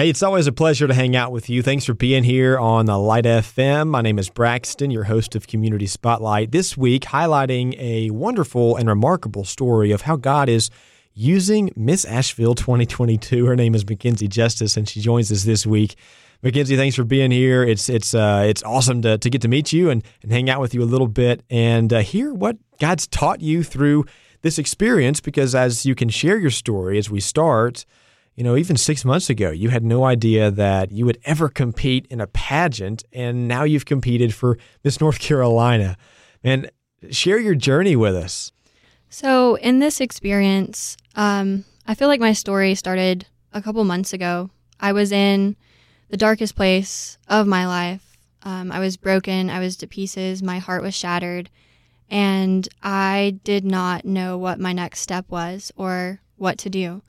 Hey, it's always a pleasure to hang out with you. Thanks for being here on the Light FM. My name is Braxton, your host of Community Spotlight. This week, highlighting a wonderful and remarkable story of how God is using Miss Asheville 2022. Her name is McKenzie Justice, and she joins us this week. McKenzie, thanks for being here. It's it's uh, it's awesome to, to get to meet you and, and hang out with you a little bit and uh, hear what God's taught you through this experience. Because as you can share your story as we start, you know, even six months ago, you had no idea that you would ever compete in a pageant, and now you've competed for Miss North Carolina. And share your journey with us. So, in this experience, um, I feel like my story started a couple months ago. I was in the darkest place of my life. Um, I was broken, I was to pieces, my heart was shattered, and I did not know what my next step was or what to do.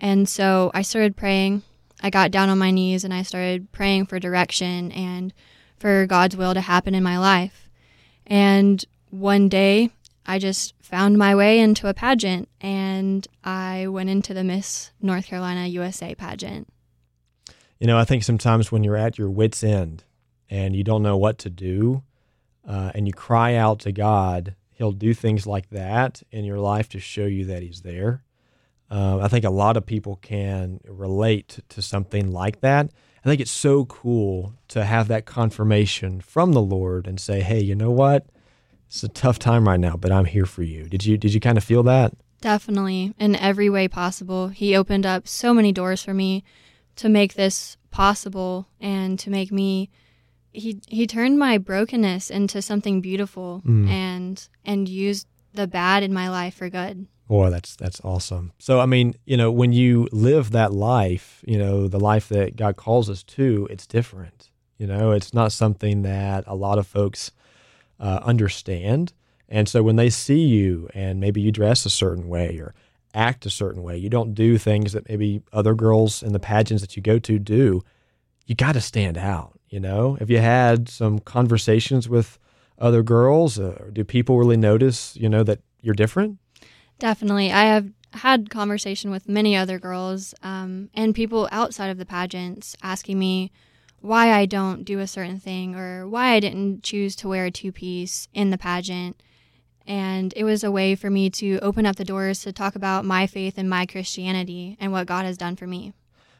And so I started praying. I got down on my knees and I started praying for direction and for God's will to happen in my life. And one day I just found my way into a pageant and I went into the Miss North Carolina USA pageant. You know, I think sometimes when you're at your wits' end and you don't know what to do uh, and you cry out to God, He'll do things like that in your life to show you that He's there. Uh, I think a lot of people can relate to something like that. I think it's so cool to have that confirmation from the Lord and say, "Hey, you know what? It's a tough time right now, but I'm here for you." Did you did you kind of feel that? Definitely, in every way possible. He opened up so many doors for me to make this possible and to make me he he turned my brokenness into something beautiful mm. and and used the bad in my life for good. Boy, that's that's awesome. So, I mean, you know, when you live that life, you know, the life that God calls us to, it's different. You know, it's not something that a lot of folks uh, understand. And so, when they see you and maybe you dress a certain way or act a certain way, you don't do things that maybe other girls in the pageants that you go to do. You got to stand out. You know, have you had some conversations with other girls? Uh, do people really notice? You know that you're different? Definitely. I have had conversation with many other girls um, and people outside of the pageants asking me why I don't do a certain thing or why I didn't choose to wear a two piece in the pageant. And it was a way for me to open up the doors to talk about my faith and my Christianity and what God has done for me.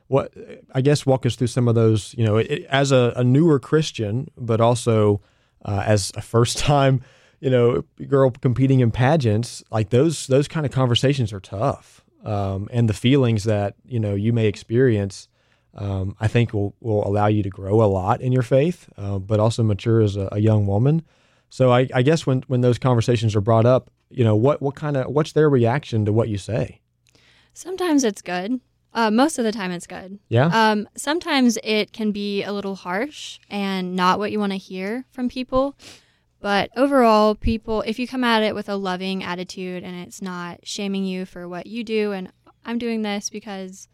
What I guess walk us through some of those. You know, it, as a, a, newer Christian, but also uh, as a first time you know, girl competing in pageants, like those those kind of conversations are tough. Um, and the feelings that you know you may experience, um, I think will will allow you to grow a lot in your faith, uh, but also mature as a, a young woman. So I, I, guess when when those conversations are brought up, you know, what what kind of what's their reaction to what you say? Sometimes it's good. Uh, most of the time, it's good. Yeah. Um, sometimes it can be a little harsh and not what you want to hear from people. But overall, people, if you come at it with a loving attitude and it's not shaming you for what you do and I'm doing this because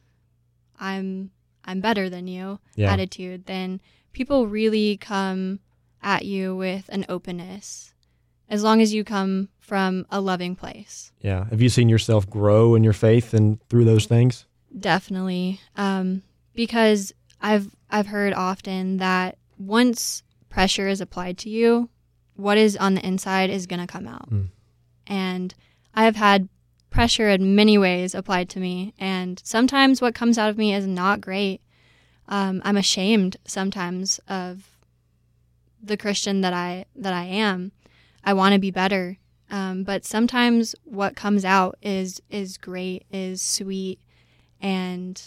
I'm I'm better than you yeah. attitude, then people really come at you with an openness. As long as you come from a loving place. Yeah. Have you seen yourself grow in your faith and through those things? Definitely. Um, because I've I've heard often that once pressure is applied to you, what is on the inside is going to come out. Mm. And I have had pressure in many ways applied to me. And sometimes what comes out of me is not great. Um, I'm ashamed sometimes of the Christian that I that I am. I want to be better, um, but sometimes what comes out is is great, is sweet, and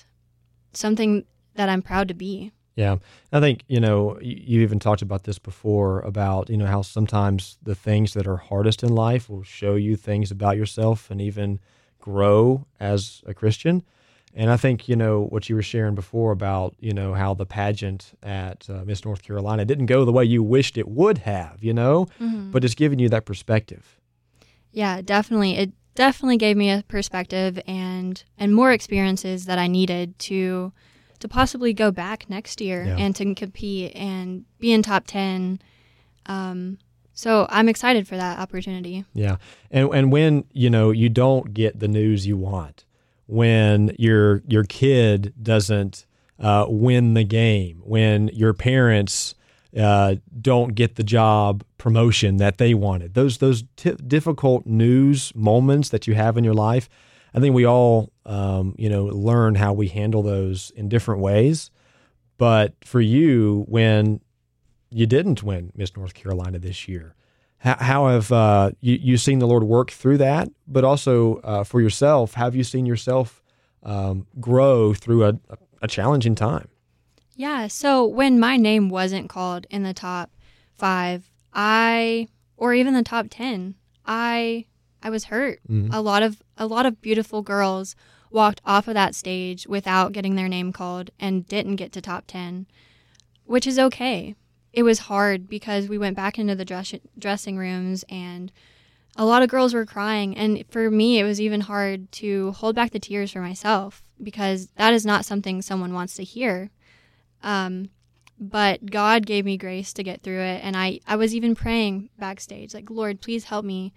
something that I'm proud to be. Yeah. I think, you know, you even talked about this before about, you know, how sometimes the things that are hardest in life will show you things about yourself and even grow as a Christian. And I think, you know, what you were sharing before about, you know, how the pageant at uh, Miss North Carolina didn't go the way you wished it would have, you know, mm-hmm. but it's giving you that perspective. Yeah, definitely. It definitely gave me a perspective and and more experiences that I needed to to possibly go back next year yeah. and to compete and be in top 10. Um, so I'm excited for that opportunity. Yeah. And and when, you know, you don't get the news you want, when your your kid doesn't uh, win the game, when your parents uh, don't get the job promotion that they wanted. Those those t- difficult news moments that you have in your life. I think we all, um, you know, learn how we handle those in different ways. But for you, when you didn't win Miss North Carolina this year, how, how have uh, you, you seen the Lord work through that? But also uh, for yourself, have you seen yourself um, grow through a, a challenging time? Yeah. So when my name wasn't called in the top five, I or even the top ten, I I was hurt. Mhm. A lot of a lot of beautiful girls walked off of that stage without getting their name called and didn't get to top ten, which is okay. It was hard because we went back into the dress, dressing rooms and a lot of girls were crying and for me it was even hard to hold back the tears for myself because that is not something someone wants to hear um, but god gave me grace to get through it and I, I was even praying backstage like lord please help me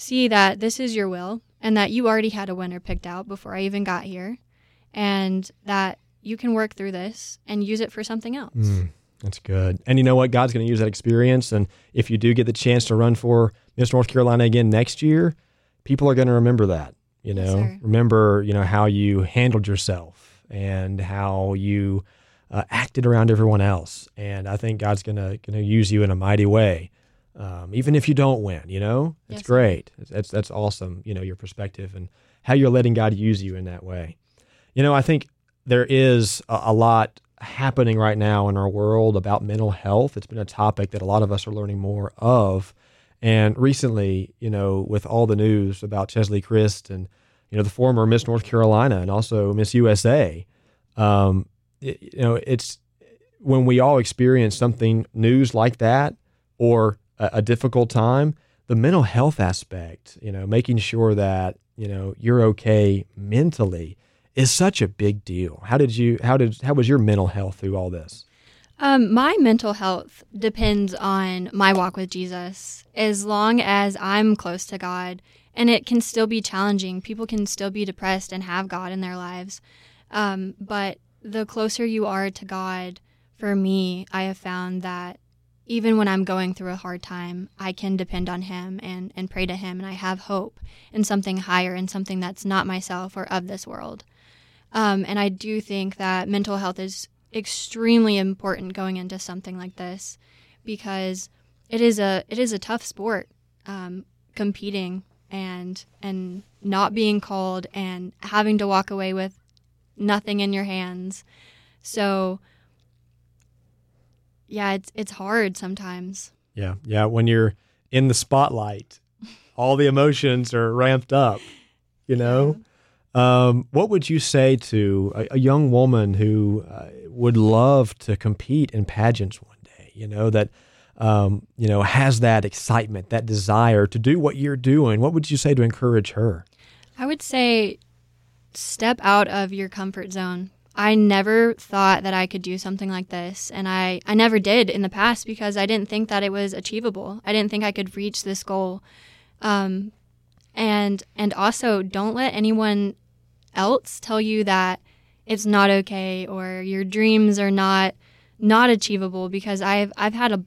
see that this is your will and that you already had a winner picked out before i even got here and that you can work through this and use it for something else Mm, that's good. And you know what? God's going to use that experience. And if you do get the chance to run for Miss North Carolina again next year, people are going to remember that. You know, sir. remember you know how you handled yourself and how you uh, acted around everyone else. And I think God's going to going to use you in a mighty way, um, even if you don't win. You know, it's Yes, great. That's that's awesome. You know, your perspective and how you're letting God use you in that way. You know, I think there is a, a lot happening right now in our world about mental health. It's been a topic that a lot of us are learning more of. And recently, you know, with all the news about Cheslie Kryst and, you know, the former Miss North Carolina and also Miss USA, um, it- you know, it's when we all experience something news like that or a, a difficult time, the mental health aspect, you know, making sure that, you know, you're okay mentally is such a big deal. How did you how did how was your mental health through all this? Um, my mental health depends on my walk with Jesus. As long as I'm close to God, and it can still be challenging, people can still be depressed and have God in their lives. Um, but the closer you are to God, for me, I have found that even when I'm going through a hard time, I can depend on Him and, and pray to Him, and I have hope in something higher, in something that's not myself or of this world. Um, and I do think that mental health is extremely important going into something like this because it is a it is a tough sport um, competing and and not being called and having to walk away with nothing in your hands so yeah it's it's hard sometimes Yeah, yeah. When you're in the spotlight, all the emotions are ramped up. You know, um, what would you say to a, a young woman who uh, would love to compete in pageants one day? You know that. Um, you know, has that excitement, that desire to do what you're doing. What would you say to encourage her? I would say step out of your comfort zone. I never thought that I could do something like this, and I, I never did in the past because I didn't think that it was achievable. I didn't think I could reach this goal. Um, and and also don't let anyone else tell you that it's not okay or your dreams are not not achievable because I've I've had a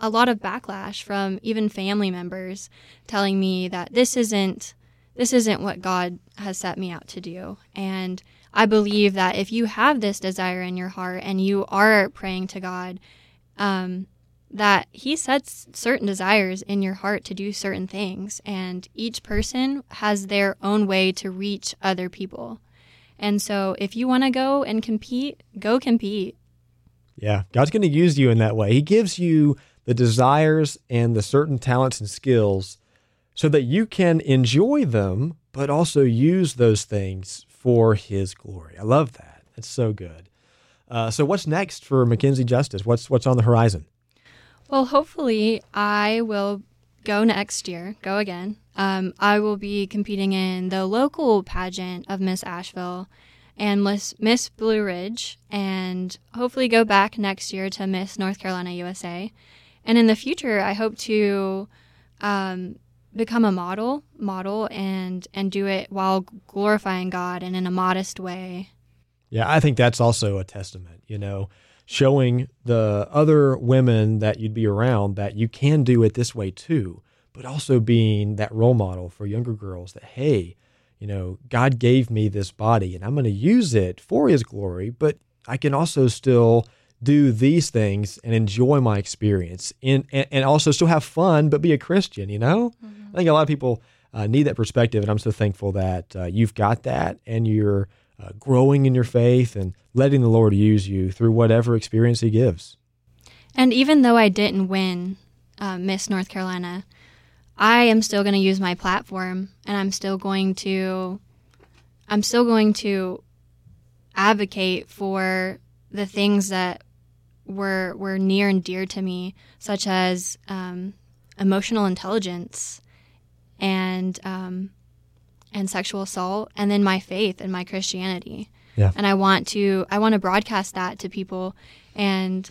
a lot of backlash from even family members telling me that this isn't this isn't what God has set me out to do. And I believe that if you have this desire in your heart and you are praying to God, um, that He sets certain desires in your heart to do certain things. And each person has their own way to reach other people. And so if you want to go and compete, go compete. Yeah, God's going to use you in that way. He gives you the desires and the certain talents and skills so that you can enjoy them, but also use those things for His glory. I love that. It's so good. Uh, so, what's next for McKenzie Justice? What's what's on the horizon? Well, hopefully, I will go next year, go again. Um, I will be competing in the local pageant of Miss Asheville and Miss, Miss Blue Ridge, and hopefully go back next year to Miss North Carolina USA. And in the future, I hope to um, become a model, model, and and do it while glorifying God and in a modest way. Yeah, I think that's also a testament, you know, showing the other women that you'd be around that you can do it this way too, but also being that role model for younger girls that, hey, you know, God gave me this body and I'm going to use it for his glory, but I can also still do these things and enjoy my experience in, and, and also still have fun, but be a Christian, you know? Mm-hmm. I think a lot of people uh, need that perspective. And I'm so thankful that uh, you've got that and you're uh, growing in your faith and letting the Lord use you through whatever experience He gives. And even though I didn't win uh, Miss North Carolina, I am still going to use my platform and I'm still going to I'm still going to advocate for the things that were were near and dear to me, such as um, emotional intelligence and um, and sexual assault, and then my faith and my Christianity. Yeah. And I want to I want to broadcast that to people, and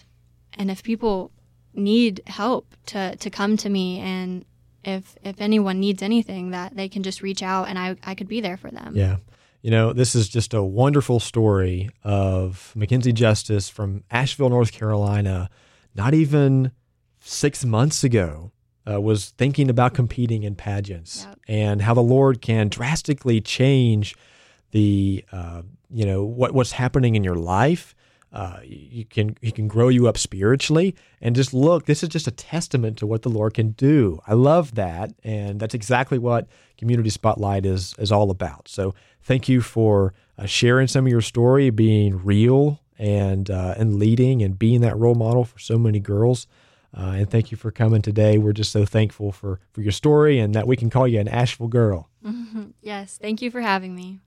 and if people need help to to come to me and if if anyone needs anything that they can just reach out and I, I could be there for them. Yeah. You know, this is just a wonderful story of McKenzie Justice from Asheville, North Carolina, not even six months ago, uh, was thinking about competing in pageants yep. and how the Lord can drastically change the, uh, you know, what, what's happening in your life uh, you can he can grow you up spiritually. And just look this is just a testament to what the lord can do. I love that. And that's exactly what community spotlight is is all about. So thank you for uh, sharing some of your story being real and uh, and leading and being that role model for so many girls. Uh, and thank you for coming today. We're just so thankful for for your story and that we can call you an asheville girl. Yes thank you for having me